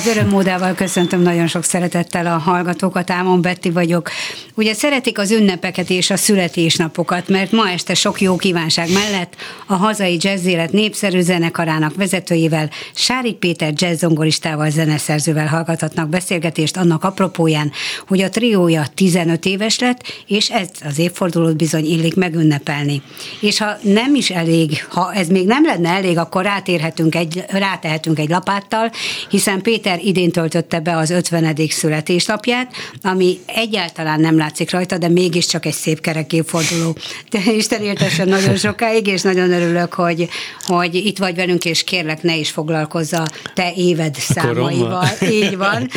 Az örömmódával köszöntöm nagyon sok szeretettel a hallgatókat, Ámon Betti vagyok. Ugye szeretik az ünnepeket és a születésnapokat, mert ma este sok jó kívánság mellett a hazai jazzélet népszerű zenekarának vezetőjével, Sárik Péter jazzzongoristával, zeneszerzővel hallgathatnak beszélgetést annak apropóján, hogy a triója 15 éves lett, és ez az évfordulót bizony illik megünnepelni. És ha nem is elég, ha ez még nem lenne elég, akkor rátérhetünk egy, rátehetünk egy lapáttal, hiszen Péter idén töltötte be az 50. születésnapját, ami egyáltalán nem lát látszik rajta, de mégiscsak egy szép kerek évforduló. De Isten éltessen nagyon sokáig, és nagyon örülök, hogy, hogy itt vagy velünk, és kérlek, ne is foglalkozza te éved számaival. Így van,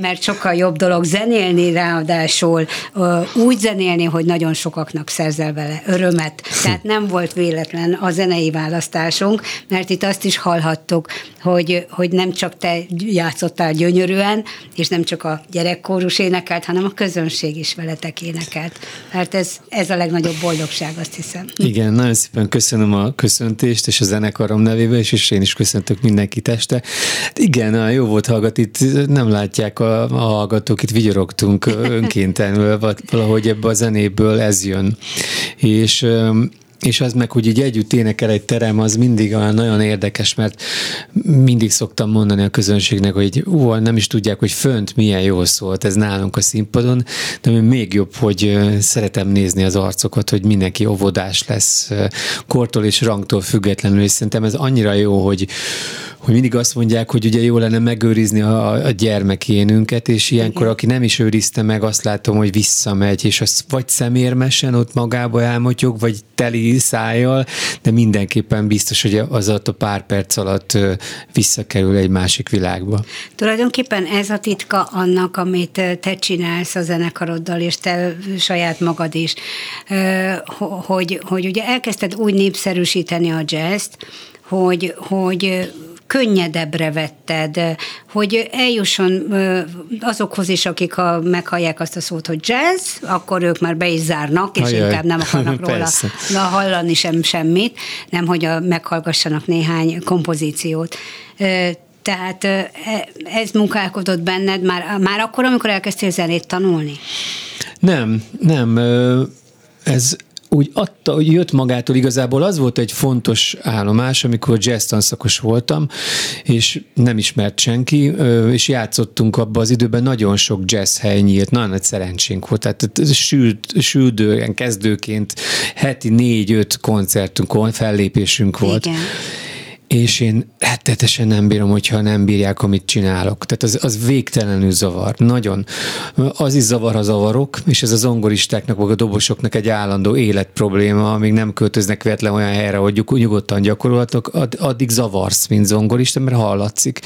mert sokkal jobb dolog zenélni, ráadásul úgy zenélni, hogy nagyon sokaknak szerzel vele örömet. Tehát nem volt véletlen a zenei választásunk, mert itt azt is hallhattuk, hogy, hogy nem csak te játszottál gyönyörűen, és nem csak a gyerekkórus énekelt, hanem a közönség is veletek énekelt. Mert ez, ez a legnagyobb boldogság, azt hiszem. Igen, nagyon szépen köszönöm a köszöntést, és a zenekarom nevében is, és én is köszöntök mindenkit este. Hát igen, jó volt hallgatni, itt nem látják a, a hallgatók, itt vigyorogtunk önkéntelenül, valahogy ebből a zenéből ez jön. És és az meg, hogy így együtt énekel egy terem, az mindig olyan nagyon érdekes, mert mindig szoktam mondani a közönségnek, hogy ú, nem is tudják, hogy fönt milyen jól szólt ez nálunk a színpadon, de még jobb, hogy szeretem nézni az arcokat, hogy mindenki óvodás lesz, kortól és rangtól függetlenül, és szerintem ez annyira jó, hogy, hogy mindig azt mondják, hogy ugye jó lenne megőrizni a, a gyermekénünket, és ilyenkor, aki nem is őrizte meg, azt látom, hogy visszamegy, és az vagy szemérmesen ott magába elmotyog, vagy teli szájjal, de mindenképpen biztos, hogy az alatt a pár perc alatt visszakerül egy másik világba. Tulajdonképpen ez a titka annak, amit te csinálsz a zenekaroddal, és te saját magad is, hogy, hogy ugye elkezdted úgy népszerűsíteni a jazzt, hogy, hogy könnyedebbre vetted, hogy eljusson azokhoz is, akik ha meghallják azt a szót, hogy jazz, akkor ők már be is zárnak, és Ajaj. inkább nem akarnak róla hallani sem semmit, nem hogy a, meghallgassanak néhány kompozíciót. Tehát e, ez munkálkodott benned már, már akkor, amikor elkezdtél zenét tanulni? Nem, nem. Ez úgy adta, hogy jött magától igazából az volt egy fontos állomás, amikor jazz tanszakos voltam, és nem ismert senki, és játszottunk abba az időben, nagyon sok jazz hely nyílt, nagyon nagy szerencsénk volt, tehát sült, süldően, kezdőként heti négy-öt koncertünk, fellépésünk volt. Igen és én rettetesen nem bírom, hogyha nem bírják, amit csinálok. Tehát az, az végtelenül zavar. Nagyon. Az is zavar, ha zavarok, és ez az zongoristáknak, vagy a dobosoknak egy állandó életprobléma, amíg nem költöznek véletlen olyan helyre, hogy nyugodtan gyakorolhatok, addig zavarsz, mint zongorista, mert hallatszik.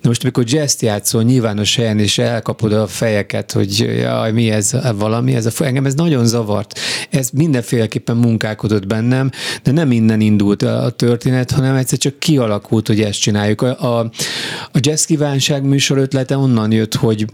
Na most, amikor jazz játszol nyilvános helyen, és elkapod a fejeket, hogy jaj, mi ez, valami, ez a, engem ez nagyon zavart. Ez mindenféleképpen munkálkodott bennem, de nem innen indult a történet, hanem egyszer csak kialakult, hogy ezt csináljuk. A, a, Jazz Kívánság műsor ötlete onnan jött, hogy,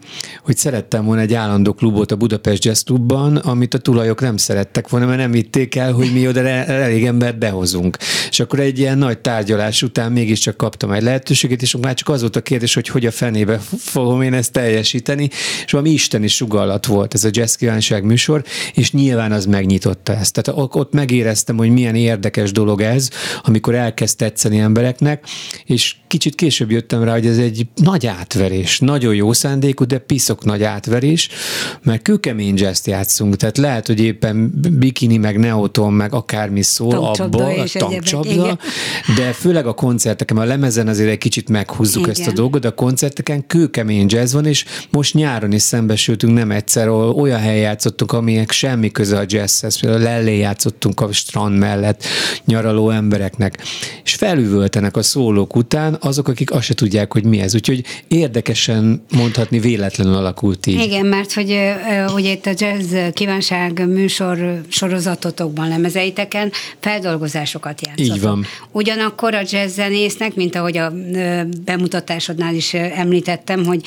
hogy szerettem volna egy állandó klubot a Budapest Jazz Clubban, amit a tulajok nem szerettek volna, mert nem vitték el, hogy mi oda elég embert behozunk. És akkor egy ilyen nagy tárgyalás után mégiscsak kaptam egy lehetőséget, és már csak az volt a kérdés, hogy hogy a fenébe fogom én ezt teljesíteni, és valami isteni sugallat volt ez a Jazz Kívánság műsor, és nyilván az megnyitotta ezt. Tehát ott megéreztem, hogy milyen érdekes dolog ez, amikor elkezd tetszeni embereknek, és kicsit később jöttem rá, hogy ez egy nagy átverés, nagyon jó szándékú, de piszok nagy átverés, mert kőkemény jazz játszunk, tehát lehet, hogy éppen bikini, meg neoton, meg akármi szól abba, a tankcsapda, de főleg a koncerteken, a lemezen azért egy kicsit meghúzzuk igen. ezt a dolgot, de a koncerteken kőkemény jazz van, és most nyáron is szembesültünk nem egyszer, olyan helyen játszottunk, amilyen semmi köze a jazzhez, például Lellé játszottunk a strand mellett, nyaraló embereknek, és felüvöltenek a szólók után, azok, akik azt se tudják, hogy mi ez. Úgyhogy érdekesen mondhatni véletlenül alakult így. Igen, mert hogy ugye itt a jazz kívánság műsor sorozatotokban, lemezeiteken feldolgozásokat játszottak. Így van. Ugyanakkor a jazz zenésznek, mint ahogy a bemutatásodnál is említettem, hogy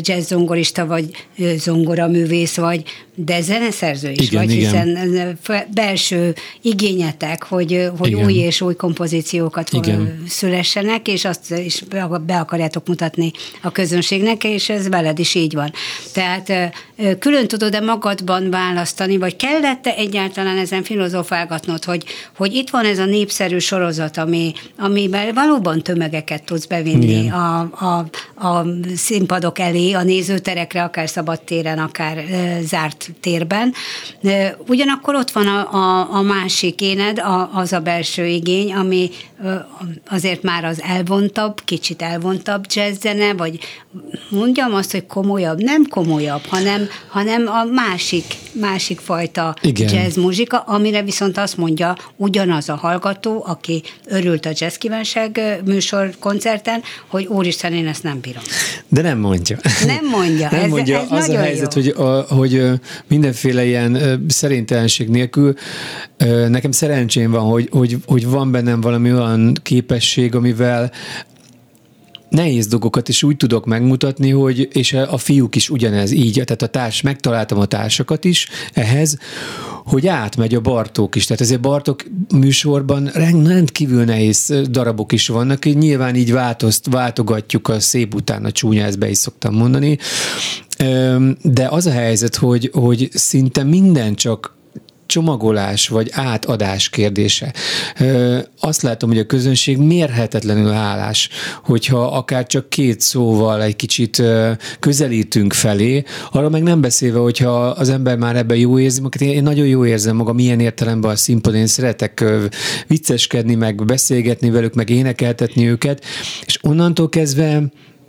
jazz zongorista vagy zongoraművész vagy, de zeneszerző is igen, vagy, igen. hiszen belső igényetek, hogy, hogy új és új kompozíciókat igen. szülessenek, és azt is be akarjátok mutatni a közönségnek, és ez veled is így van. Tehát külön tudod-e magadban választani, vagy kellett-e egyáltalán ezen filozofálgatnod, hogy, hogy itt van ez a népszerű sorozat, ami, amiben valóban tömegeket tudsz bevinni a, a, a színpadok elé, a nézőterekre, akár szabadtéren, akár e, zárt térben. E, ugyanakkor ott van a, a, a másik éned, a, az a belső igény, ami e, azért már az elvontabb, kicsit elvontabb jazzzene, vagy mondjam azt, hogy komolyabb, nem komolyabb, hanem, hanem a másik, másik fajta Igen. jazz muzsika, amire viszont azt mondja ugyanaz a hallgató, aki örült a jazz kívánság műsor koncerten, hogy úristen, én ezt nem bírom. De nem mondja. Nem mondja. nem ez, mondja. Ez az a helyzet, jó. hogy, a, hogy mindenféle ilyen szerintelenség nélkül nekem szerencsém van, hogy, hogy, hogy van bennem valami olyan képesség, amivel nehéz dolgokat is úgy tudok megmutatni, hogy, és a fiúk is ugyanez így, tehát a társ, megtaláltam a társakat is ehhez, hogy átmegy a Bartók is. Tehát ezért Bartók műsorban rendkívül nehéz darabok is vannak, hogy nyilván így változt, váltogatjuk a szép után a csúnya, ezt be is szoktam mondani. De az a helyzet, hogy, hogy szinte minden csak csomagolás vagy átadás kérdése. Azt látom, hogy a közönség mérhetetlenül hálás, hogyha akár csak két szóval egy kicsit közelítünk felé, arra meg nem beszélve, hogyha az ember már ebben jó érzi én nagyon jó érzem magam milyen értelemben a színpadon, én szeretek vicceskedni, meg beszélgetni velük, meg énekeltetni őket, és onnantól kezdve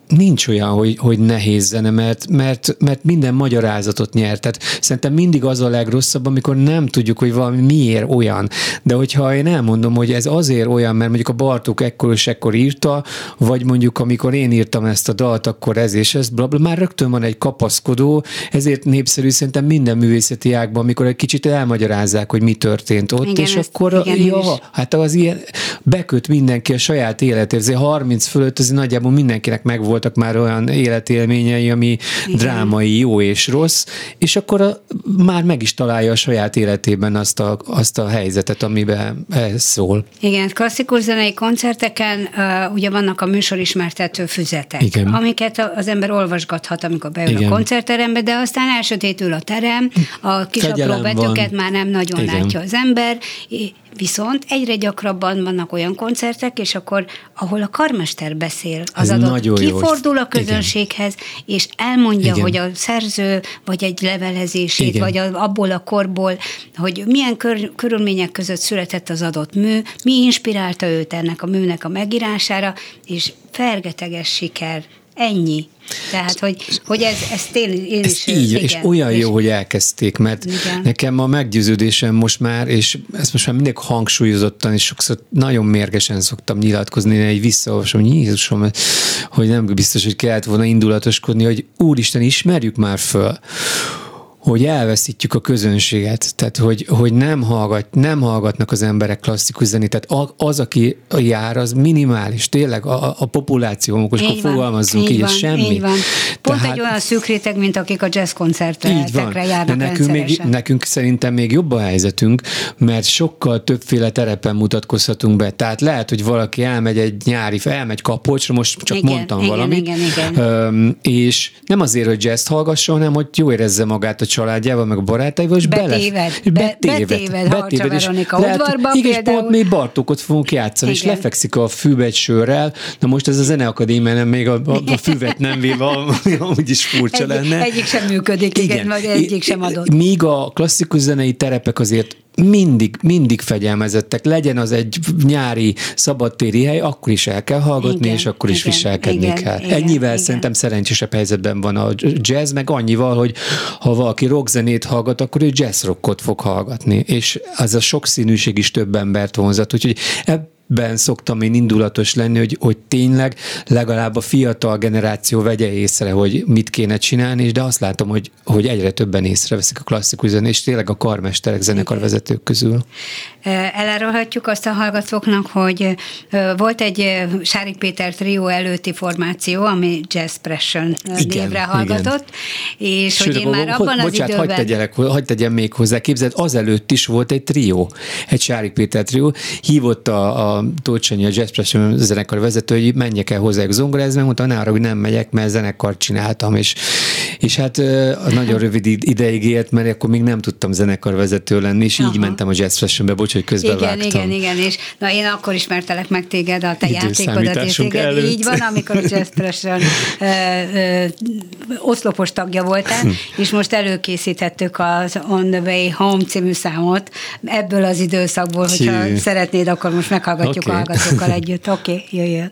nincs olyan, hogy, hogy nehéz zene, mert, mert, mert minden magyarázatot nyert. Tehát szerintem mindig az a legrosszabb, amikor nem tudjuk, hogy valami miért olyan. De hogyha én elmondom, hogy ez azért olyan, mert mondjuk a Bartók ekkor és ekkor írta, vagy mondjuk amikor én írtam ezt a dalt, akkor ez és ez, bla, bla, már rögtön van egy kapaszkodó, ezért népszerű szerintem minden művészeti ágban, amikor egy kicsit elmagyarázzák, hogy mi történt ott, igen, és ezt, akkor igen, ja, hát az ilyen beköt mindenki a saját életét, azért 30 fölött az nagyjából mindenkinek megvolt voltak már olyan életélményei, ami Igen. drámai, jó és rossz, és akkor a, már meg is találja a saját életében azt a, azt a helyzetet, amiben ez szól. Igen, klasszikus zenei koncerteken uh, ugye vannak a műsorismertető füzetek, Igen. amiket az ember olvasgathat, amikor beül Igen. a koncertterembe, de aztán elsötétül a terem, a kis apró betűket már nem nagyon Igen. látja az ember, Viszont egyre gyakrabban vannak olyan koncertek, és akkor, ahol a karmester beszél, az Ez adott kifordul a közönséghez, Igen. és elmondja, Igen. hogy a szerző, vagy egy levelezését, Igen. vagy a, abból a korból, hogy milyen kör, körülmények között született az adott mű, mi inspirálta őt ennek a műnek a megírására, és fergeteges siker Ennyi. Tehát, hogy, hogy ez, ez tényleg én ez is... Így, igen, és olyan és jó, hogy elkezdték, mert igen. nekem a meggyőződésem most már, és ezt most már mindig hangsúlyozottan, és sokszor nagyon mérgesen szoktam nyilatkozni, én egy visszaolvasom, hogy Jézusom, hogy nem biztos, hogy kellett volna indulatoskodni, hogy Úristen, ismerjük már föl, hogy elveszítjük a közönséget, tehát hogy, hogy nem, hallgat, nem hallgatnak az emberek klasszikus zenét, tehát az, aki jár, az minimális, tényleg a, a populáció, most akkor fogalmazzunk így, így van, semmi. Így van. Pont Tehát, egy olyan szűk réteg, mint akik a jazz koncertekre járnak De nekünk, még, nekünk szerintem még jobb a helyzetünk, mert sokkal többféle terepen mutatkozhatunk be. Tehát lehet, hogy valaki elmegy egy nyári, elmegy kapocsra, most csak igen, mondtam igen, valamit, igen, igen. és nem azért, hogy jazz hallgasson, hanem hogy jó érezze magát a családjával, meg a barátaival, és betéved, bele, be, betéved, betéved, betéved és Veronika lehet, udvarba igen, például. pont mi Bartókot fogunk játszani, igen. és lefekszik a fűbe egy sörrel. Na most ez a zeneakadémia nem még a, a, a füvet nem véve, amúgy is furcsa egy, lenne. Egyik sem működik, igen, igen vagy egyik sem adott. Míg a klasszikus zenei terepek azért mindig, mindig fegyelmezettek. Legyen az egy nyári szabadtéri hely, akkor is el kell hallgatni, igen, és akkor igen, is viselkedni igen, kell. Igen, Ennyivel igen. szerintem szerencsésebb helyzetben van a jazz, meg annyival, hogy ha valaki rockzenét hallgat, akkor ő jazz rockot fog hallgatni, és az a sokszínűség is több embert vonzat, úgyhogy ben szoktam én indulatos lenni, hogy, hogy tényleg legalább a fiatal generáció vegye észre, hogy mit kéne csinálni, de azt látom, hogy, hogy egyre többen észreveszik a klasszikus zenét, és tényleg a karmesterek, zenekarvezetők közül. Elárulhatjuk azt a hallgatóknak, hogy volt egy Sárik Péter trió előtti formáció, ami Jazz Pression igen, névre hallgatott, igen. és Sőt, hogy én már abban az bocsánat, időben... Hagyd, tegyelek, hagyd tegyem még hozzá, képzeld, azelőtt is volt egy trió, egy Sárik Péter trió, hívott a, a a a Jazz Pression zenekar vezető, hogy menjek el hozzájuk zongorázni, mondta, ne arra, hogy nem megyek, mert zenekart csináltam, és, És hát nagyon rövid ideig élt, mert akkor még nem tudtam zenekarvezető lenni, és Aha. így mentem a Jazz Fashionbe, bocs, hogy közben igen, vágtam. Igen, igen, és na én akkor ismertelek meg téged, a te játékodat, és téged előtt. így van, amikor a Jazz Fashion ö, ö, oszlopos tagja voltál, hm. és most előkészítettük az On the Way Home című számot ebből az időszakból, hogyha Hű. szeretnéd, akkor most meghallgatjuk okay. a hallgatókkal együtt. Oké, okay, jöjjön.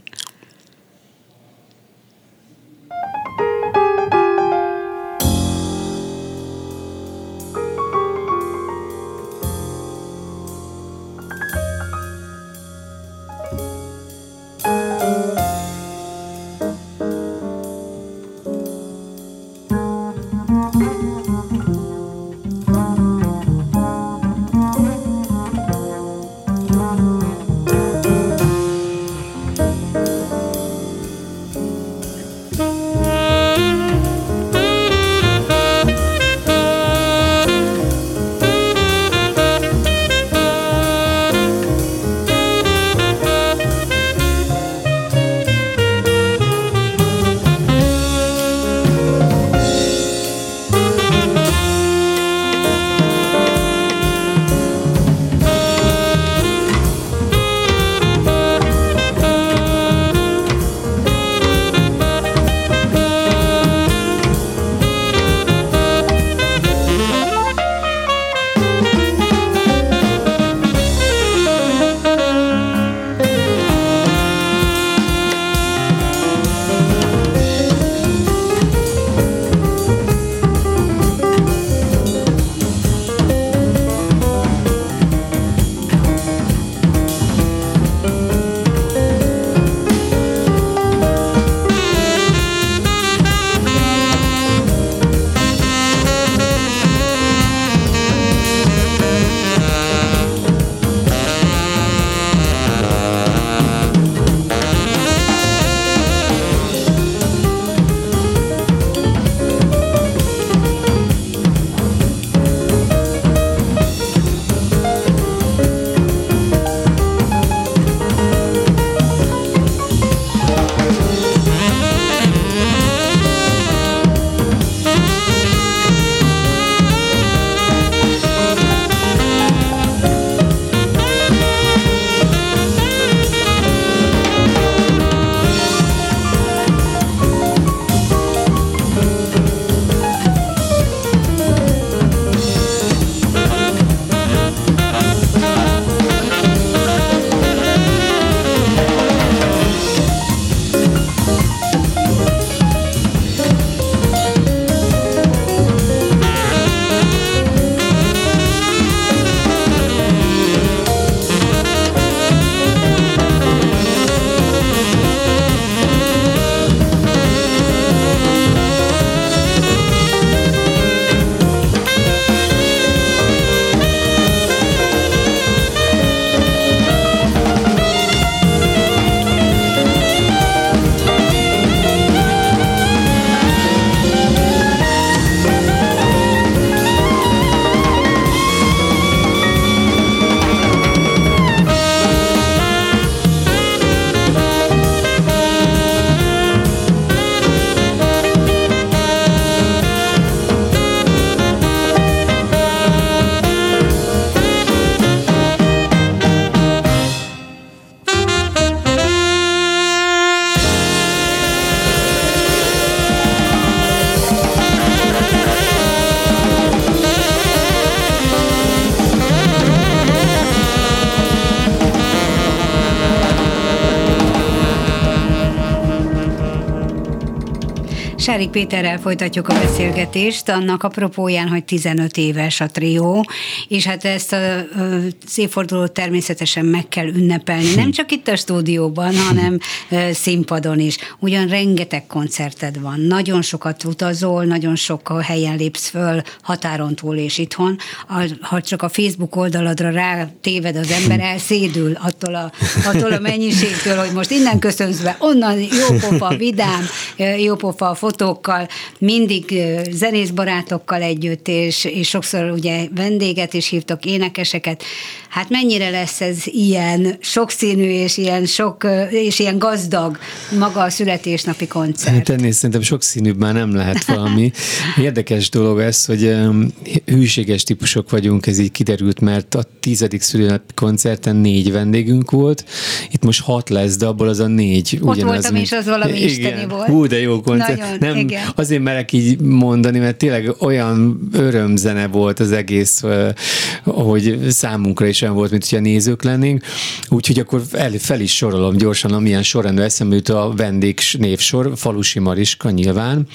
ya Sárik Péterrel folytatjuk a beszélgetést, annak apropóján, hogy 15 éves a trió, és hát ezt a, az évfordulót természetesen meg kell ünnepelni, nem csak itt a stúdióban, hanem színpadon is. Ugyan rengeteg koncerted van, nagyon sokat utazol, nagyon sok helyen lépsz föl, határon túl és itthon. Ha csak a Facebook oldaladra rá téved az ember, elszédül attól a, attól a mennyiségtől, hogy most innen köszönsz be, onnan jópofa, vidám, jópofa a fotó, fotókkal, mindig zenészbarátokkal együtt, és, és sokszor ugye vendéget is hívtok, énekeseket. Hát mennyire lesz ez ilyen sokszínű és ilyen sok, és ilyen gazdag maga a születésnapi koncert? Hát ennél szerintem sokszínűbb már nem lehet valami. Érdekes dolog ez, hogy hűséges típusok vagyunk, ez így kiderült, mert a tizedik szülinapi koncerten négy vendégünk volt, itt most hat lesz, de abból az a négy Ott ugyanaz. voltam, mint... és az valami igen. isteni volt. Hú, de jó koncert. Nagyon, nem, igen. azért merek így mondani, mert tényleg olyan örömzene volt az egész, hogy számunkra is olyan volt, mint hogyha nézők lennénk. Úgyhogy akkor el, fel is sorolom gyorsan, amilyen sorrendben eszembe jut a vendég névsor, Falusi Mariska nyilván,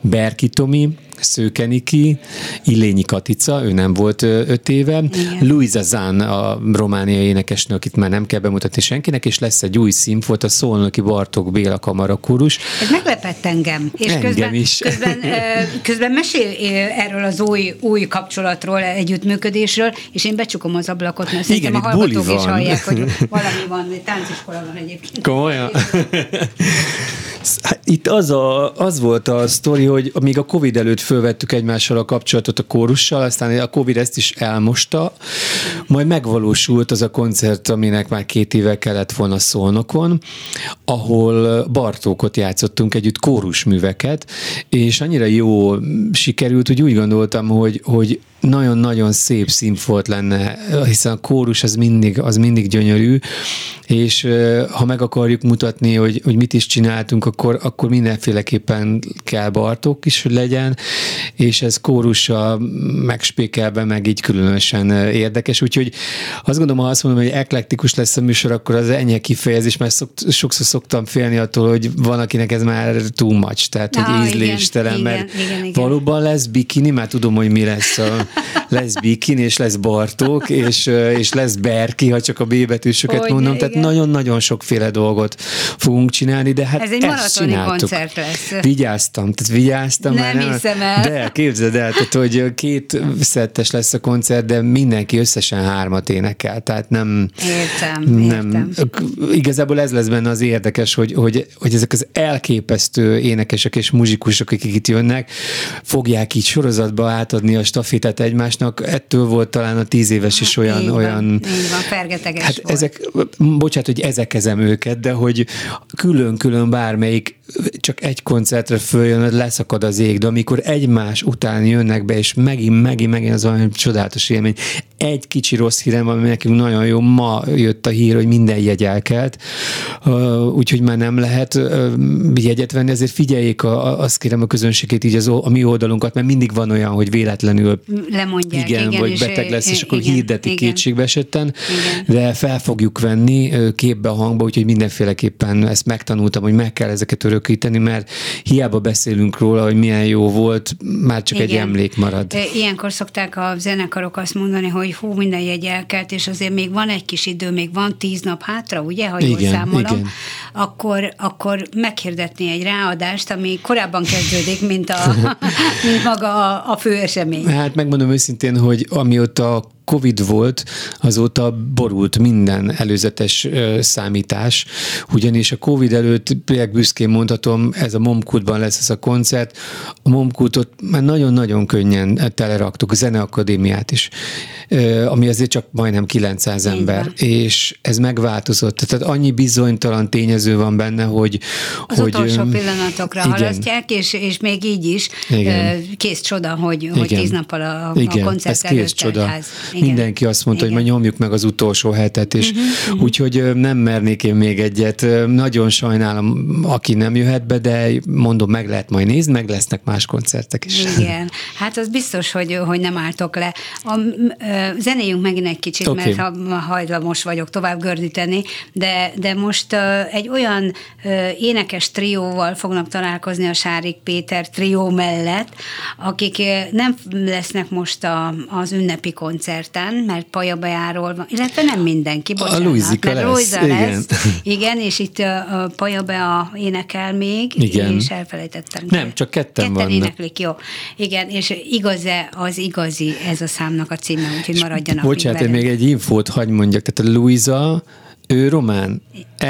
Berki Tomi, Szőkeniki, Illényi Katica, ő nem volt öt éve, Igen. Luisa Zán, a romániai énekesnő, akit már nem kell bemutatni senkinek, és lesz egy új színfolt, a Szolnoki Bartók Béla kamarakurus. Ez meglepett engem. És engem közben, is. Közben, közben mesél erről az új, új kapcsolatról, együttműködésről, és én becsukom az ablakot, mert Igen, a hallgatók is hallják, hogy valami van, tánciskola van egyébként. Komolyan? Hát itt az, a, az volt a sztori, hogy még a Covid előtt fölvettük egymással a kapcsolatot a kórussal, aztán a Covid ezt is elmosta, majd megvalósult az a koncert, aminek már két éve kellett volna Szolnokon, ahol Bartókot játszottunk együtt kórusműveket, és annyira jó sikerült, hogy úgy gondoltam, hogy, hogy nagyon-nagyon szép színfolt lenne, hiszen a kórus az mindig, az mindig gyönyörű, és ha meg akarjuk mutatni, hogy, hogy mit is csináltunk, akkor, akkor mindenféleképpen kell Bartók is, legyen, és ez kórussal megspékelve, meg így különösen érdekes, úgyhogy azt gondolom, ha azt mondom, hogy eklektikus lesz a műsor, akkor az ennyi kifejezés, mert szokt, sokszor szoktam félni attól, hogy van, akinek ez már too much, tehát Na, hogy ízléstelen, igen, mert igen, igen, igen. valóban lesz bikini, már tudom, hogy mi lesz a lesz Bikin, és lesz Bartók, és, és lesz Berki, ha csak a B betűsöket Hogy mondom. Igen. Tehát nagyon-nagyon sokféle dolgot fogunk csinálni, de hát Ez egy maratoni koncert lesz. Vigyáztam, tehát vigyáztam. Nem, nem hiszem el. De képzeld el, tehát, hogy két szettes lesz a koncert, de mindenki összesen hármat énekel, tehát nem... Értem, nem, értem. Igazából ez lesz benne az érdekes, hogy, hogy, hogy ezek az elképesztő énekesek és muzsikusok, akik itt jönnek, fogják így sorozatba átadni a stafétát egymásnak, ettől volt talán a tíz éves is olyan... Van, olyan így van fergeteges hát volt. ezek, bocsánat, hogy ezekezem őket, de hogy külön-külön bármelyik csak egy koncertre följön, leszakad az ég, de amikor egymás után jönnek be, és megint, megint, megint az olyan csodálatos élmény. Egy kicsi rossz hírem van, ami nekünk nagyon jó, ma jött a hír, hogy minden jegy elkelt, úgyhogy már nem lehet jegyet venni, ezért figyeljék, a, azt kérem a közönségét így az, a mi oldalunkat, mert mindig van olyan, hogy véletlenül lemondják. Igen, igen vagy beteg lesz, és akkor igen, hirdetik igen, kétségbe esetten, igen. de fel fogjuk venni képbe, hangba, úgyhogy mindenféleképpen ezt megtanultam, hogy meg kell ezeket örökíteni, mert hiába beszélünk róla, hogy milyen jó volt, már csak igen. egy emlék marad. Ilyenkor szokták a zenekarok azt mondani, hogy hú, minden jegy elkelt, és azért még van egy kis idő, még van tíz nap hátra, ugye, ha jól igen, számolom, igen. Akkor, akkor meghirdetni egy ráadást, ami korábban kezdődik, mint, a, mint maga a, a fő esemény. Hát megmondom őszintén, hogy amióta Covid volt, azóta borult minden előzetes számítás, ugyanis a Covid előtt például büszkén mondhatom, ez a Momkutban lesz ez a koncert. A Momkutot már nagyon-nagyon könnyen teleraktuk, a Zeneakadémiát is, ami azért csak majdnem 900 ember, és ez megváltozott. Tehát annyi bizonytalan tényező van benne, hogy... Az hogy, utolsó pillanatokra igen. halasztják, és, és még így is igen. kész csoda, hogy, igen. hogy tíz nappal a, igen. a koncert ez kész csoda. Ház. Igen. Mindenki azt mondta, Igen. hogy majd nyomjuk meg az utolsó hetet, és uh-huh, uh-huh. úgyhogy nem mernék én még egyet. Nagyon sajnálom, aki nem jöhet be, de mondom, meg lehet majd nézni, meg lesznek más koncertek is. Igen, hát az biztos, hogy, hogy nem álltok le. A, zenéjünk megint egy kicsit, okay. mert ha hajlamos vagyok tovább gördíteni, de, de most egy olyan énekes trióval fognak találkozni a Sárik Péter trió mellett, akik nem lesznek most a, az ünnepi koncerten, mert Pajabeáról van, illetve nem mindenki, bocsánat. A Luizika lesz, Luisa igen. lesz. Igen, és itt a Pajabea énekel még, igen. és elfelejtettem. Nem, csak ketten, ketten vannak. éneklik, jó. Igen, és igaz-e az igazi ez a számnak a címe, úgyhogy maradjanak Bocsánat, én még egy infót hagy mondjak, tehát a Luisa Ő román,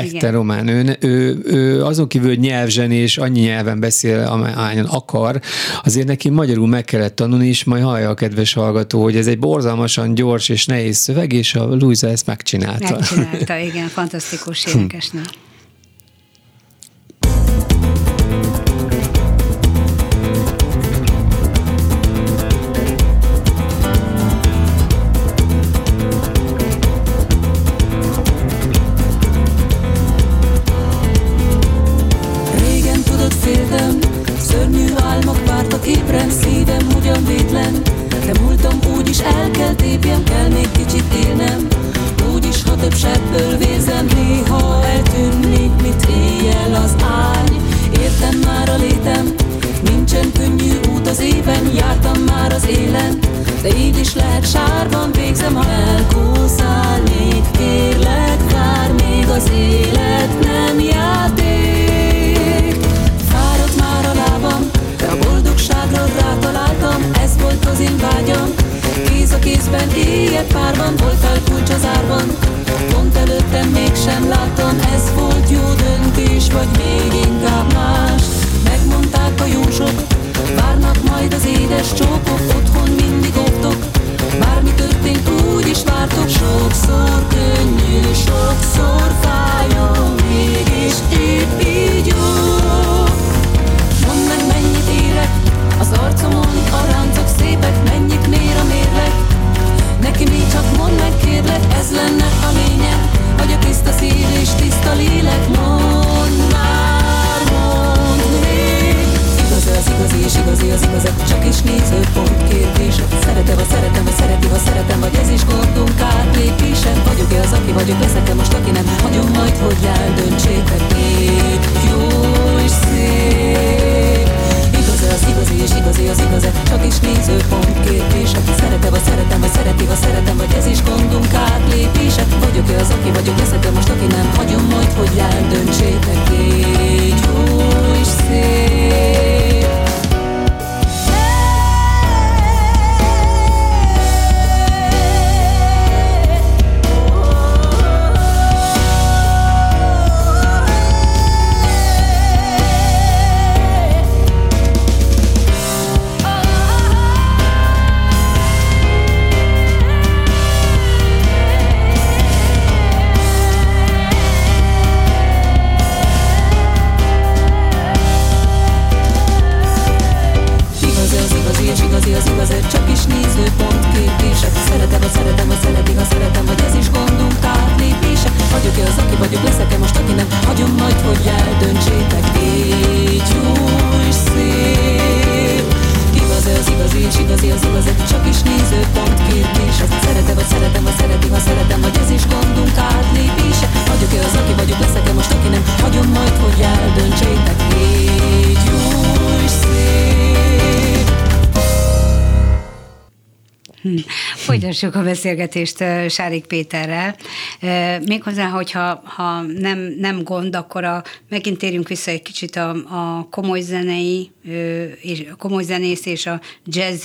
Igen. román. Ő, ő, ő azon kívül, hogy nyelvzsenés, annyi nyelven beszél, amilyen akar, azért neki magyarul meg kellett tanulni, és majd hallja a kedves hallgató, hogy ez egy borzalmasan gyors és nehéz szöveg, és a Luisa ezt megcsinálta. Megcsinálta, igen, fantasztikus énekesnő. pode pensar folytassuk a beszélgetést Sárik Péterrel. Méghozzá, hogyha ha nem, nem gond, akkor a, megint térjünk vissza egy kicsit a, a komoly zenei, és a komoly zenész és a jazz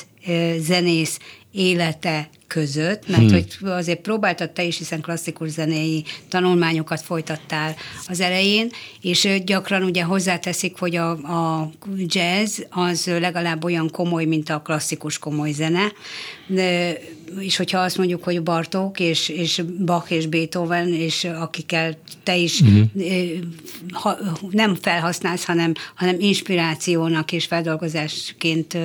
zenész élete között, mert hmm. hogy azért próbáltad te is, hiszen klasszikus zenéi tanulmányokat folytattál az elején, és gyakran ugye hozzáteszik, hogy a, a jazz az legalább olyan komoly, mint a klasszikus komoly zene, de, és hogyha azt mondjuk, hogy Bartók és, és Bach és Beethoven, és akikkel te is uh-huh. ha, nem felhasználsz, hanem, hanem inspirációnak és feldolgozásként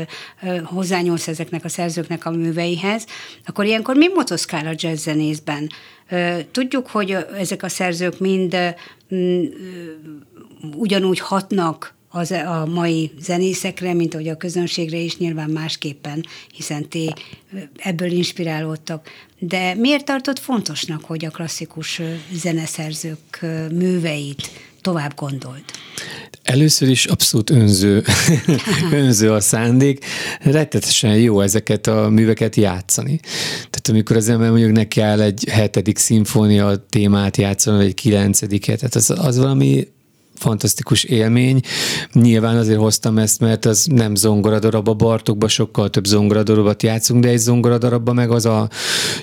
hozzányúlsz ezeknek a szerzőknek a műveihez, akkor ilyenkor mi motoszkál a jazzzenészben? Tudjuk, hogy ezek a szerzők mind ugyanúgy hatnak az, a mai zenészekre, mint ahogy a közönségre is nyilván másképpen, hiszen ti ebből inspirálódtak. De miért tartott fontosnak, hogy a klasszikus zeneszerzők műveit tovább gondolt? Először is abszolút önző, önző a szándék. Rettetesen jó ezeket a műveket játszani. Tehát amikor az ember mondjuk neki áll egy hetedik szimfónia témát játszani, vagy egy kilencediket, tehát az, az valami fantasztikus élmény. Nyilván azért hoztam ezt, mert az nem zongoradarab, a Bartokban sokkal több zongoradarabat játszunk, de egy zongoradarabban meg az a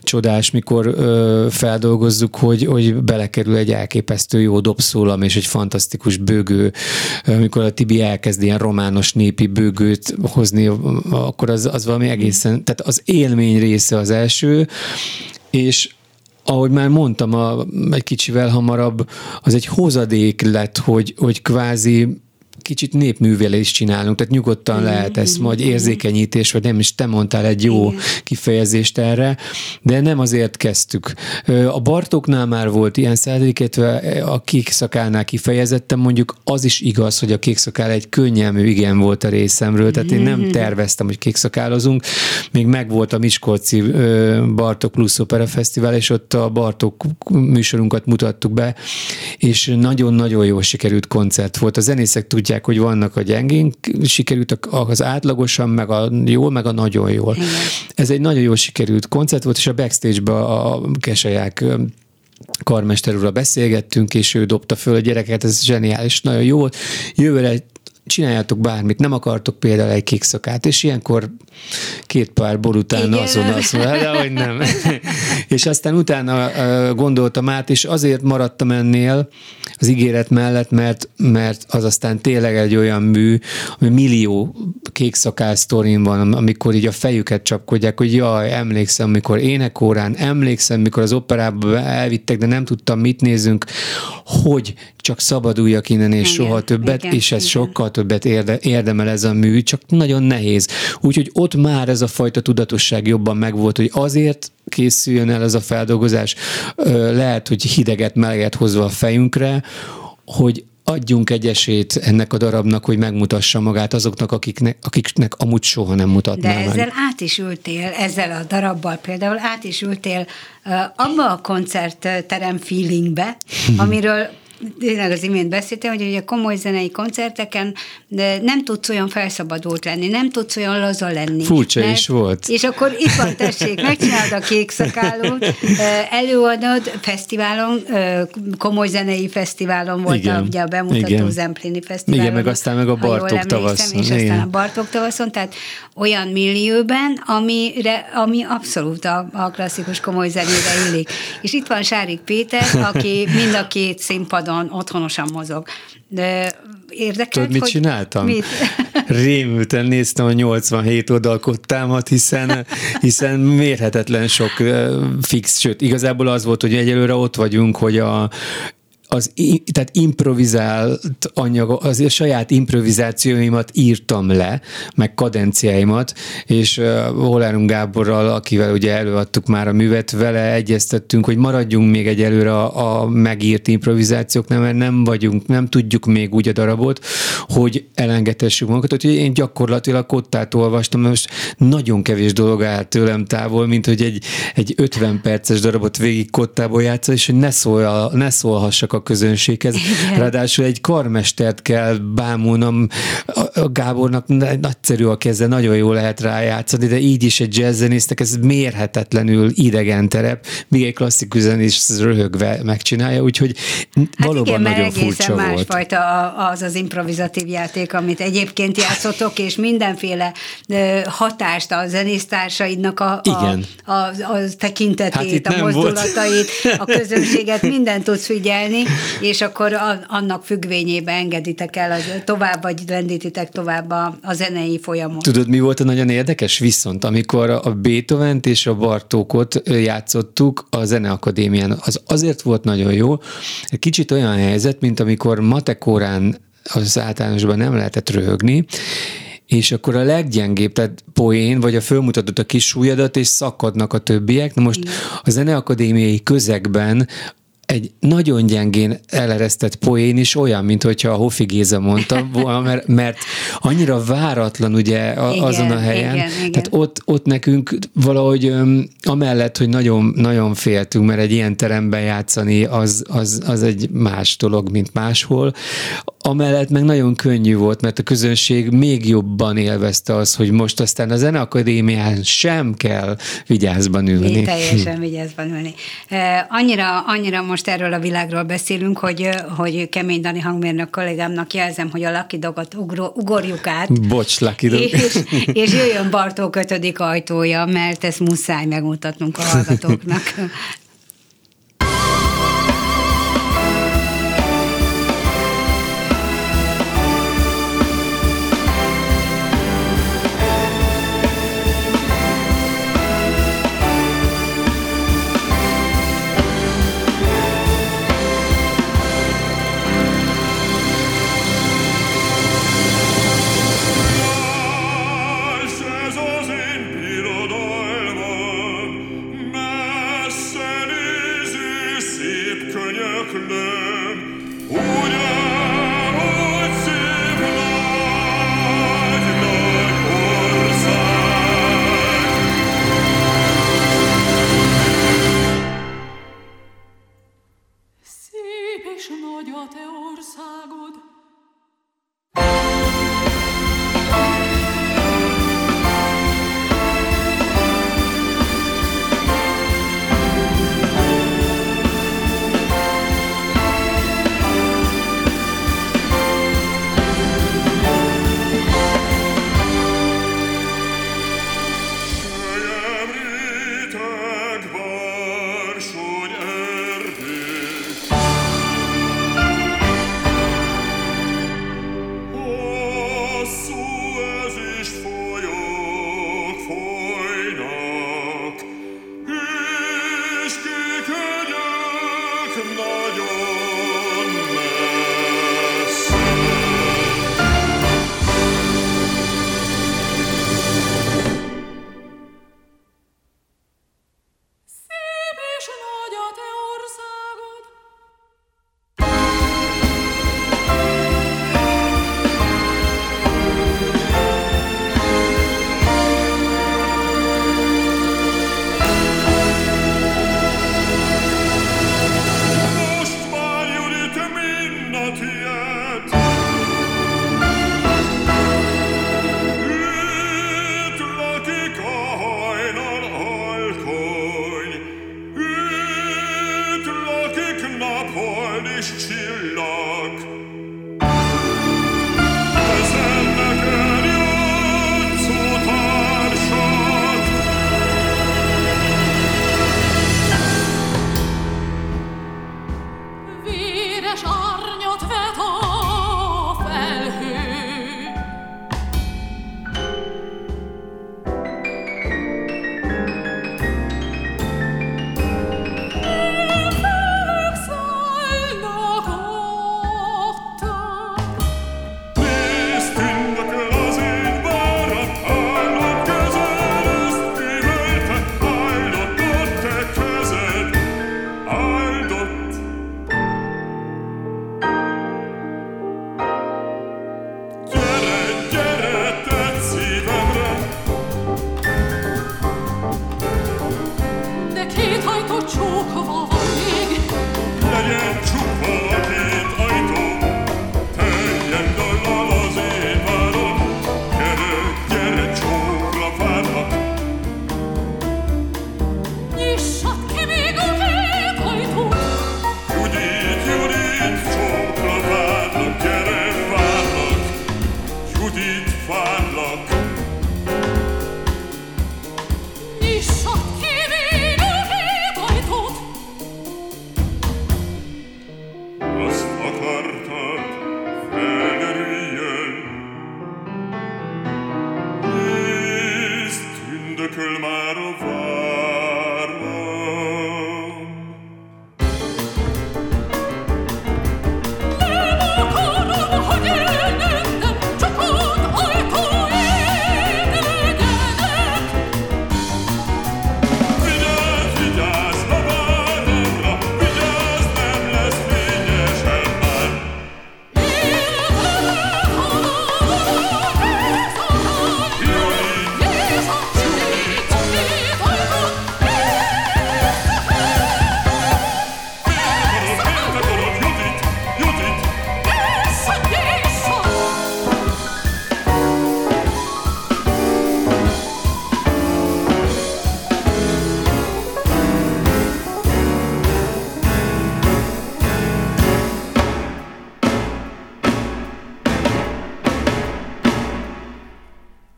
csodás, mikor ö, feldolgozzuk, hogy, hogy belekerül egy elképesztő jó dobszólam és egy fantasztikus bőgő, amikor a Tibi elkezd ilyen romános népi bőgőt hozni, akkor az, az valami egészen, tehát az élmény része az első, és ahogy már mondtam a, egy kicsivel hamarabb, az egy hozadék lett, hogy, hogy kvázi kicsit népművelést csinálunk, tehát nyugodtan lehet ez majd érzékenyítés, vagy nem is te mondtál egy jó Igen. kifejezést erre, de nem azért kezdtük. A Bartóknál már volt ilyen százalék, a kékszakálnál kifejezettem, mondjuk az is igaz, hogy a kékszakál egy könnyelmű igen volt a részemről, tehát én nem terveztem, hogy kékszakálozunk, még megvolt a Miskolci Bartók Plus Opera Fesztivál, és ott a Bartók műsorunkat mutattuk be, és nagyon-nagyon jól sikerült koncert volt. A zenészek tudják, tudják, hogy vannak a gyengénk, sikerült az átlagosan, meg a jól, meg a nagyon jól. Igen. Ez egy nagyon jól sikerült koncert volt, és a backstage-ba a keseják karmester úrra beszélgettünk, és ő dobta föl a gyereket, ez zseniális, nagyon jó. Jövőre csináljátok bármit, nem akartok például egy kék szakát, és ilyenkor két pár bor után Igen. azon azt mondja, de hogy nem. és aztán utána gondoltam át, és azért maradtam ennél az ígéret mellett, mert, mert az aztán tényleg egy olyan mű, ami millió kék szakál sztorin van, amikor így a fejüket csapkodják, hogy jaj, emlékszem, amikor énekórán, emlékszem, mikor az operába elvittek, de nem tudtam, mit nézünk, hogy csak szabaduljak innen, és igen, soha többet, igen, és ez igen. sokkal többet érde, érdemel ez a mű, csak nagyon nehéz. Úgyhogy ott már ez a fajta tudatosság jobban megvolt, hogy azért készüljön el ez a feldolgozás, lehet, hogy hideget, meleget hozva a fejünkre, hogy adjunk egy esélyt ennek a darabnak, hogy megmutassa magát azoknak, akiknek, akiknek amúgy soha nem mutatná De ezzel meg. át is ültél, ezzel a darabbal például át is ültél uh, abba a koncertterem feelingbe, amiről tényleg az imént beszéltem, hogy ugye komoly zenei koncerteken de nem tudsz olyan felszabadult lenni, nem tudsz olyan laza lenni. Furcsa mert, is volt. És akkor itt van, tessék, megcsinálod a kék szakálót, előadod fesztiválon, komoly zenei fesztiválon volt Igen. a, ugye a bemutató Igen. Zemplini fesztiválon. Igen, meg aztán meg a Bartók tavaszon. És aztán a Bartók tavaszon, tehát olyan millióben, amire, ami abszolút a, a klasszikus komoly zenére illik. És itt van Sárik Péter, aki mind a két színpadon otthonosan mozog. De érdekelt, Tudod, mit hogy csináltam? Mit? Rémülten néztem a 87 oldalkottámat, hiszen, hiszen mérhetetlen sok fix, sőt, igazából az volt, hogy egyelőre ott vagyunk, hogy a az, tehát improvizált anyag, az a saját improvizációimat írtam le, meg kadenciáimat, és uh, Holárunk Gáborral, akivel ugye előadtuk már a művet, vele egyeztettünk, hogy maradjunk még egy előre a, a megírt improvizációknál, mert nem vagyunk, nem tudjuk még úgy a darabot, hogy elengedhessük magunkat. Úgyhogy én gyakorlatilag kottát olvastam, most nagyon kevés dolog áll tőlem távol, mint hogy egy, egy 50 perces darabot végig kottából játszol, és hogy ne, szól, ne szólhassak a közönséghez. Igen. Ráadásul egy karmestert kell bámulnom, a Gábornak nagyszerű a keze, nagyon jó lehet rájátszani, de így is egy jazzzenésznek ez mérhetetlenül idegen terep, míg egy klasszikus zenés röhögve megcsinálja, úgyhogy hát valóban igen, nagyon furcsa volt. másfajta az az improvizatív játék, amit egyébként játszotok, és mindenféle hatást a zenésztársaidnak a, a, a, a tekintetét, hát a mozdulatait, volt. a közönséget, mindent tudsz figyelni, és akkor annak függvényében engeditek el az, tovább, vagy lendítitek tovább a, a zenei folyamot. Tudod, mi volt a nagyon érdekes? Viszont amikor a beethoven és a Bartókot játszottuk a Zeneakadémián, az azért volt nagyon jó, egy kicsit olyan helyzet, mint amikor matekórán az általánosban nem lehetett röhögni, és akkor a leggyengébb, tehát poén, vagy a fölmutatod a kis súlyadat, és szakadnak a többiek. Na most a zeneakadémiai közegben egy nagyon gyengén eleresztett poén is olyan, mint hogyha a Hofi Géza mondta volna, mert, mert annyira váratlan ugye a, igen, azon a helyen. Igen, igen. Tehát ott, ott nekünk valahogy öm, amellett, hogy nagyon, nagyon féltünk, mert egy ilyen teremben játszani az, az, az egy más dolog, mint máshol, amellett meg nagyon könnyű volt, mert a közönség még jobban élvezte az, hogy most aztán a Zeneakadémián sem kell vigyázban ülni. Én teljesen vigyázban ülni. Annyira, annyira most erről a világról beszélünk, hogy, hogy Kemény Dani hangmérnök kollégámnak jelzem, hogy a Lucky Dogot ugorjuk át. Bocs, Dog. És, és jöjjön Bartó kötödik ajtója, mert ezt muszáj megmutatnunk a hallgatóknak.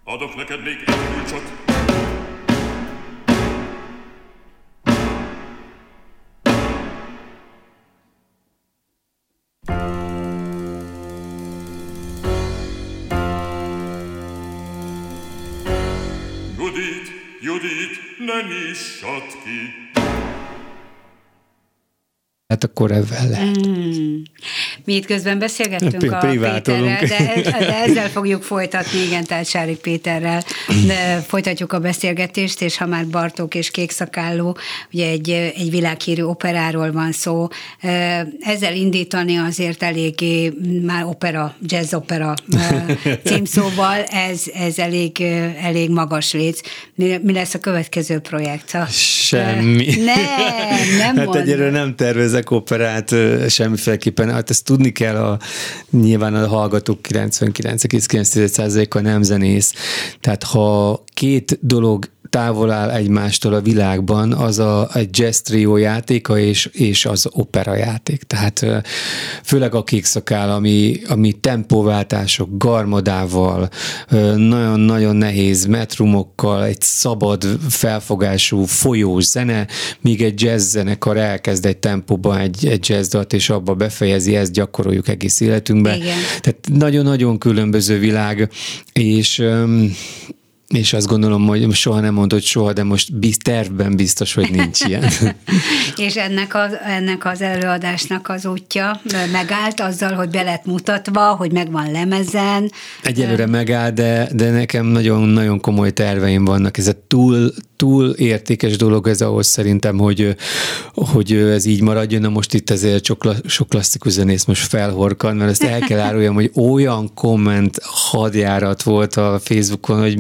Adok neked még egy kulcsot. Judit, Judit, ne nyissad ki! Hát akkor ebben lehet. Mm. Mi itt közben beszélgettünk a Péterrel, de, de ezzel fogjuk folytatni, igen, tehát Sárik Péterrel de folytatjuk a beszélgetést, és ha már Bartók és Kékszakálló, ugye egy, egy világhírű operáról van szó, ezzel indítani azért eléggé már opera, jazz opera címszóval, ez, ez elég, elég magas léc. Mi lesz a következő projekt? Semmi. Nem, nem Hát egyre nem tervezek operát semmiféleképpen. Hát ezt tudni kell, a, nyilván a hallgatók 99,9%-a nem zenész. Tehát ha két dolog távol áll egymástól a világban, az a, egy jazz trio játéka és, és az opera játék. Tehát főleg a kékszakál, ami, ami tempóváltások, garmadával, nagyon-nagyon nehéz metrumokkal, egy szabad felfogású folyós zene, míg egy jazz zenekar elkezd egy tempóban egy, egy jazzdalt, és abba befejezi, ezt gyakoroljuk egész életünkben. Igen. Tehát nagyon-nagyon különböző világ, és és azt gondolom, hogy soha nem mondod soha, de most biz, tervben biztos, hogy nincs ilyen. és ennek az, ennek az előadásnak az útja megállt azzal, hogy be lett mutatva, hogy megvan lemezen. Egyelőre megáll, de, de nekem nagyon-nagyon komoly terveim vannak. Ez a túl, túl értékes dolog ez ahhoz szerintem, hogy, hogy ez így maradjon. Na most itt ezért sok, sok klasszikus zenész most felhorkan, mert ezt el kell áruljam, hogy olyan komment hadjárat volt a Facebookon, hogy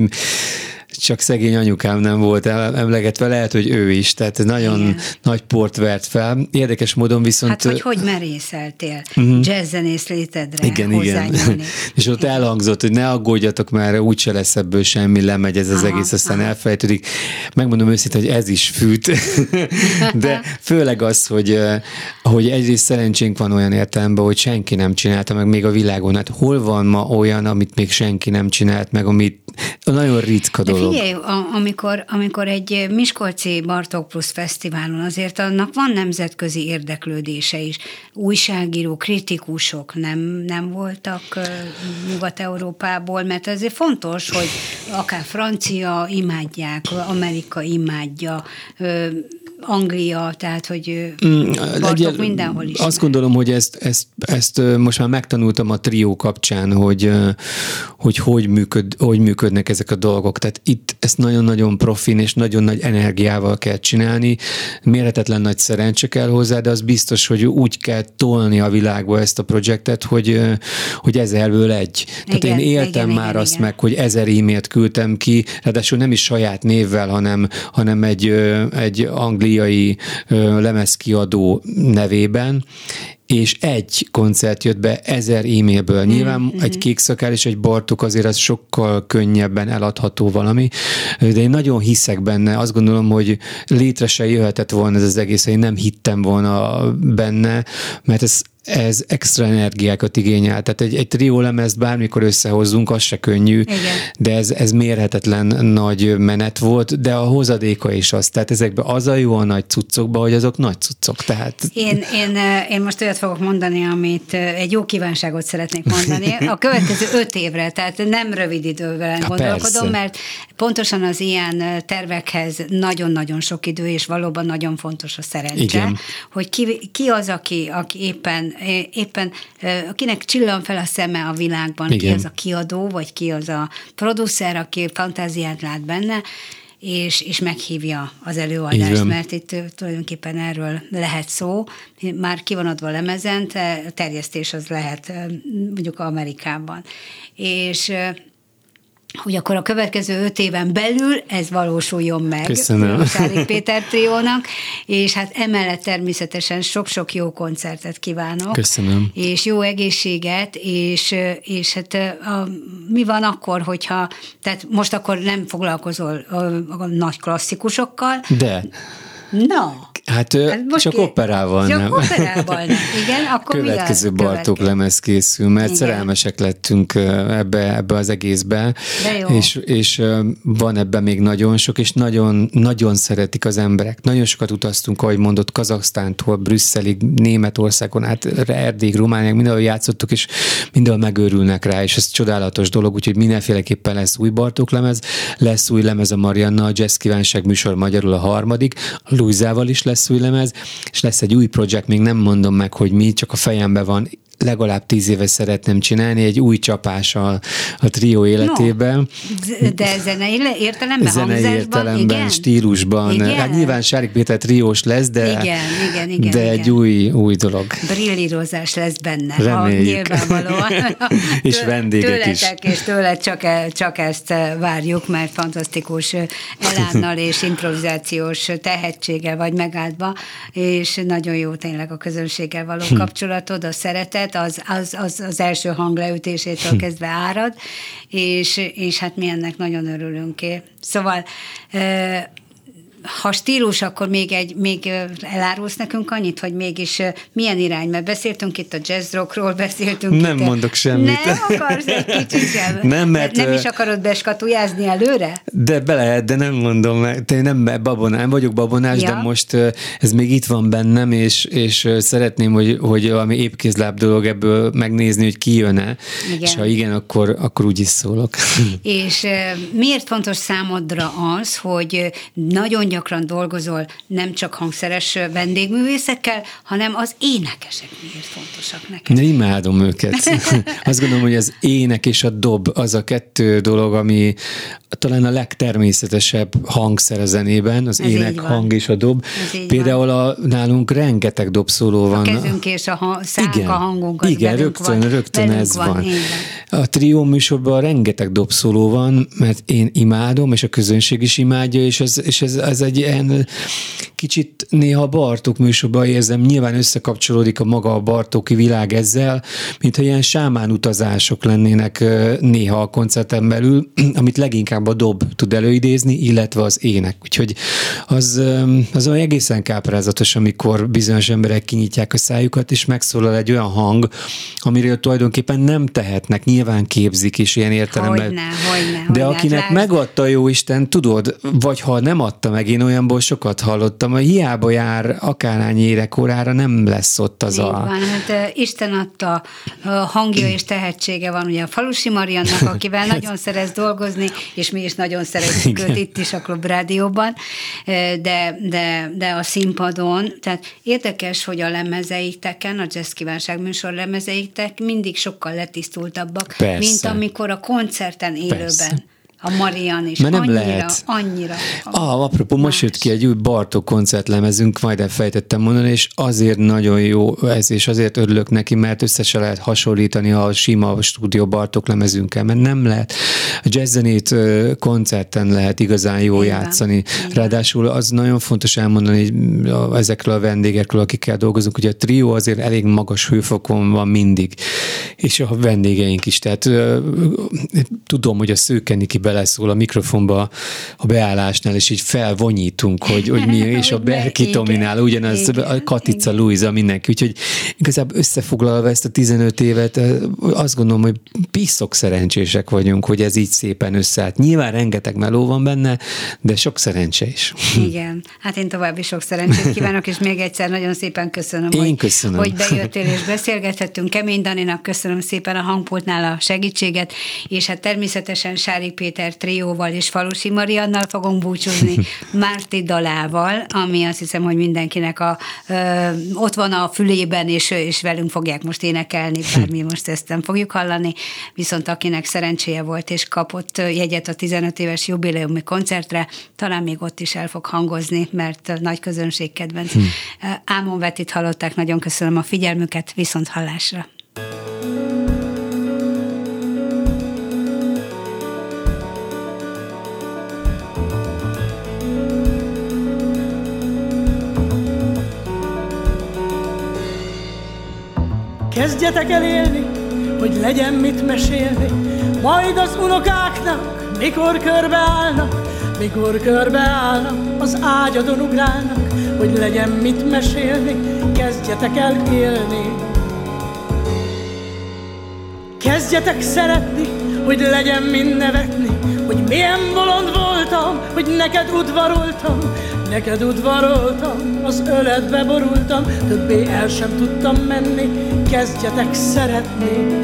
csak szegény anyukám nem volt emlegetve, lehet, hogy ő is, tehát nagyon Igen. nagy port vert fel. Érdekes módon viszont... Hát, hogy hogy merészeltél uh-huh. jazzzenész létedre Igen, igen. És ott igen. elhangzott, hogy ne aggódjatok már, úgyse lesz ebből semmi, lemegy ez az aha, egész, aztán aha. elfelejtődik. Megmondom őszintén, hogy ez is fűt, de főleg az, hogy, hogy egyrészt szerencsénk van olyan értelemben, hogy senki nem csinálta meg még a világon. Hát hol van ma olyan, amit még senki nem csinált meg, amit nagyon ritka dolog. De figyelj, amikor, amikor egy Miskolci Bartók Plus Fesztiválon azért annak van nemzetközi érdeklődése is. Újságíró, kritikusok nem, nem voltak Nyugat-Európából, mert ezért fontos, hogy akár francia imádják, Amerika imádja, Anglia, tehát hogy mm, Bartók mindenhol is. Azt gondolom, hogy ezt, ezt, ezt most már megtanultam a trió kapcsán, hogy hogy, hogy, működ, hogy működnek ezek a dolgok. Tehát itt ezt nagyon-nagyon profin és nagyon nagy energiával kell csinálni. Mérhetetlen nagy szerencse kell hozzá, de az biztos, hogy úgy kell tolni a világba ezt a projektet, hogy, hogy ezerből egy. Tehát igen, én éltem igen, már igen, azt igen. meg, hogy ezer e-mailt küldtem ki, ráadásul nem is saját névvel, hanem, hanem egy, egy angli angliai lemezkiadó nevében, és egy koncert jött be ezer e-mailből. Nyilván mm-hmm. egy kék és egy bartuk azért az sokkal könnyebben eladható valami, de én nagyon hiszek benne, azt gondolom, hogy létre se jöhetett volna ez az egész, én nem hittem volna benne, mert ez ez extra energiákat igényel. Tehát egy, egy triólemezt bármikor összehozzunk, az se könnyű, Igen. de ez, ez mérhetetlen nagy menet volt, de a hozadéka is az. Tehát ezekben az a jó a nagy cuccokban, hogy azok nagy cuccok. Tehát... Én, én, én most olyat fogok mondani, amit egy jó kívánságot szeretnék mondani. A következő öt évre, tehát nem rövid idővel gondolkodom, persze. mert pontosan az ilyen tervekhez nagyon-nagyon sok idő, és valóban nagyon fontos a szerencse, Igen. hogy ki, ki az, aki, aki éppen éppen akinek csillan fel a szeme a világban, Igen. ki az a kiadó, vagy ki az a producer, aki fantáziát lát benne, és, és meghívja az előadást, mert itt tulajdonképpen erről lehet szó. Már ki van adva a lemezen, terjesztés az lehet mondjuk Amerikában. És hogy akkor a következő öt éven belül ez valósuljon meg. Köszönöm. Sárik Péter triónak, és hát emellett természetesen sok-sok jó koncertet kívánok. Köszönöm. És jó egészséget, és, és hát a, mi van akkor, hogyha, tehát most akkor nem foglalkozol a, a nagy klasszikusokkal. De. Na. Hát, hát most csak ki... operával csak nem. operával nem. Igen, akkor Következő Bartók lemez készül, mert Igen. szerelmesek lettünk ebbe, ebbe az egészbe. És, és van ebben még nagyon sok, és nagyon, nagyon szeretik az emberek. Nagyon sokat utaztunk, ahogy mondott, Kazaksztántól, Brüsszelig, Németországon, hát Erdély, Romániák, mindenhol játszottuk, és mindenhol megőrülnek rá, és ez csodálatos dolog, úgyhogy mindenféleképpen lesz új Bartók lemez, lesz új lemez a Marianna, a Jazz Kívánság műsor magyarul a harmadik, a Luizával is lesz új lemez, és lesz egy új projekt, még nem mondom meg, hogy mi, csak a fejemben van, legalább tíz éve szeretném csinálni egy új csapás a, a trió életében. No, de zenei értelemben, zenei értelemben, igen? stílusban. Igen? Hát nyilván Sárik Péter triós lesz, de, igen, igen, igen, de igen. egy új, új dolog. Brillírozás lesz benne. Reméljük. nyilvánvalóan. és vendégek Tőletek is. és tőle csak, csak ezt e, várjuk, mert fantasztikus elánnal és improvizációs tehetséggel vagy megáldva, és nagyon jó tényleg a közönséggel való kapcsolatod, a szeretet, az, az, az, az első hangleütésétől hm. kezdve árad, és, és hát mi ennek nagyon örülünk. Szóval ha stílus, akkor még, egy, még elárulsz nekünk annyit, hogy mégis milyen irány, mert beszéltünk itt a jazz rockról, beszéltünk Nem itt mondok semmit. Nem akarsz egy kicsit sem? Nem, mert... Nem is akarod beskatujázni előre? De be lehet, de nem mondom meg. Te nem babonás, nem vagyok babonás, ja. de most ez még itt van bennem, és, és szeretném, hogy, hogy valami épkézláb dolog ebből megnézni, hogy ki jön-e, igen. és ha igen, akkor, akkor úgy is szólok. És miért fontos számodra az, hogy nagyon gyakran dolgozol nem csak hangszeres vendégművészekkel, hanem az énekesek miért fontosak neked? Ne imádom őket. Azt gondolom, hogy az ének és a dob az a kettő dolog, ami talán a legtermészetesebb hangszer a zenében, az Ez ének, hang és a dob. Például a, nálunk rengeteg dobszóló van. A kezünk és a ha, szánk, igen, a hangunk az Igen, rögtön, van, rögtön ez van. van. A trió műsorban rengeteg dobszóló van, mert én imádom, és a közönség is imádja, és ez, és ez, ez egy ilyen kicsit néha Bartók műsorban érzem, nyilván összekapcsolódik a maga a Bartóki világ ezzel, mintha ilyen sámán utazások lennének néha a koncerten belül, amit leginkább a dob tud előidézni, illetve az ének. Úgyhogy az, az olyan egészen káprázatos, amikor bizonyos emberek kinyitják a szájukat, és megszólal egy olyan hang, amiről tulajdonképpen nem tehetnek, nyilván képzik is ilyen értelemben. Hogyne, hogyne, de hogyne, akinek lásd. megadta jó Isten, tudod, vagy ha nem adta meg, én olyanból sokat hallottam, hogy hiába jár akárhány érekorára, nem lesz ott az Így a... Van, hát Isten adta hangja és tehetsége van, ugye a Falusi Mariannak, akivel nagyon szeret dolgozni, és mi is nagyon szeretjük őt itt is a Klub Rádióban, de, de, de a színpadon, tehát érdekes, hogy a lemezeiteken, a Jazz Kívánság műsor lemezeitek mindig sokkal letisztultabbak, Persze. mint amikor a koncerten élőben. Persze a Marian is. Mert nem annyira, lehet. Annyira. Ah, apropó, más. most jött ki egy új Bartók koncertlemezünk, majd elfejtettem mondani, és azért nagyon jó ez, és azért örülök neki, mert össze se lehet hasonlítani a sima stúdió Bartók lemezünkkel, mert nem lehet. A jazzzenét koncerten lehet igazán jó Igen. játszani. Igen. Ráadásul az nagyon fontos elmondani hogy ezekről a vendégekről, akikkel dolgozunk, hogy a trió azért elég magas hőfokon van mindig, és a vendégeink is. Tehát tudom, hogy a Szőkeniki beleszól a mikrofonba a beállásnál, és így felvonyítunk, hogy, hogy mi, és a Berki Tominál ugyanaz, igen, a Katica, Luisa, mindenki. Úgyhogy igazából összefoglalva ezt a 15 évet, azt gondolom, hogy piszok szerencsések vagyunk, hogy ez így szépen összeállt. Nyilván rengeteg meló van benne, de sok szerencse is. Igen, hát én további sok szerencsét kívánok, és még egyszer nagyon szépen köszönöm, én hogy, köszönöm. hogy bejöttél és beszélgethettünk. Kemény Daninak köszönöm szépen a hangpultnál a segítséget, és hát természetesen Sári Péter Péter trióval és Falusi Mariannal fogunk búcsúzni, Márti dalával, ami azt hiszem, hogy mindenkinek a, ö, ott van a fülében, és, és velünk fogják most énekelni, bár mi most ezt nem fogjuk hallani, viszont akinek szerencséje volt és kapott jegyet a 15 éves jubileumi koncertre, talán még ott is el fog hangozni, mert nagy közönség kedvenc. Hm. Ámon Vetit hallották, nagyon köszönöm a figyelmüket, viszont hallásra. Kezdjetek el élni, hogy legyen mit mesélni, majd az unokáknak, mikor körbeállnak, Mikor körbeállnak, az ágyadon ugrálnak, hogy legyen mit mesélni, kezdjetek el élni. Kezdjetek szeretni, hogy legyen mind nevetni, hogy milyen bolond voltam, hogy neked udvaroltam, neked udvaroltam, az öletbe borultam, többé el sem tudtam menni, kezdjetek szeretni.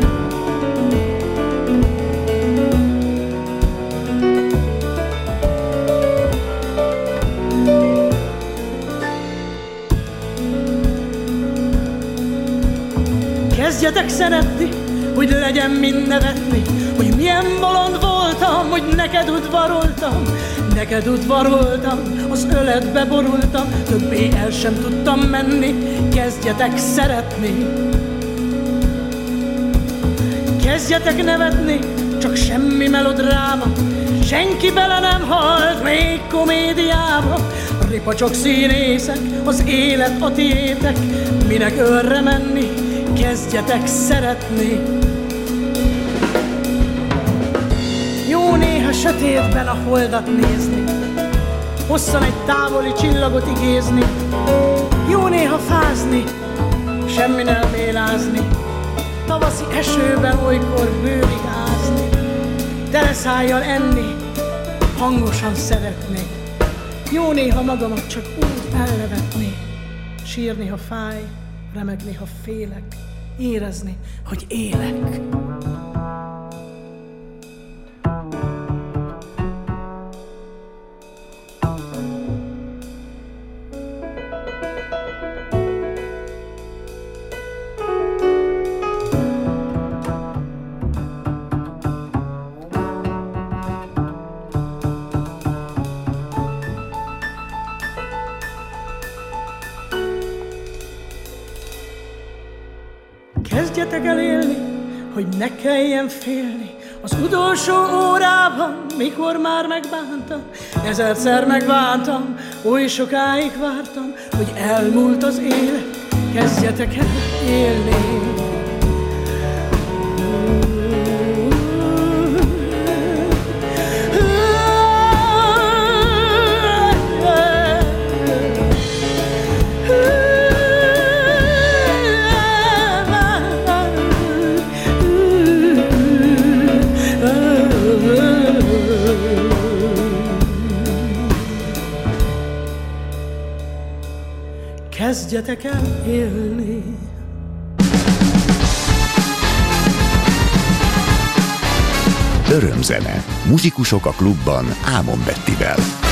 Kezdjetek szeretni, hogy legyen mind nevetni, hogy milyen bolond voltam, hogy neked udvaroltam, neked udvaroltam, az öletbe borultam, többé el sem tudtam menni, kezdjetek szeretni. Kezdjetek nevetni, csak semmi melodráma, senki bele nem halt még komédiába, ripacsok színészek, az élet a tiétek, minek örre menni, kezdjetek szeretni. Sötétben a holdat nézni, hosszan egy távoli csillagot igézni, jó néha fázni, semmi nem mélázni, tavaszi esőben olykor bőrig ázni, teleszájjal enni, hangosan szeretni, jó néha magamat csak úgy elnevetni, sírni, ha fáj, remegni, ha félek, érezni, hogy élek. Kelljen félni. Az utolsó órában, mikor már megbántam, ezerszer megbántam, oly sokáig vártam, hogy elmúlt az élet, kezdjetek el élni. Kezdjetek el élni. Örömzene. Muzsikusok a klubban Ámon Bettivel.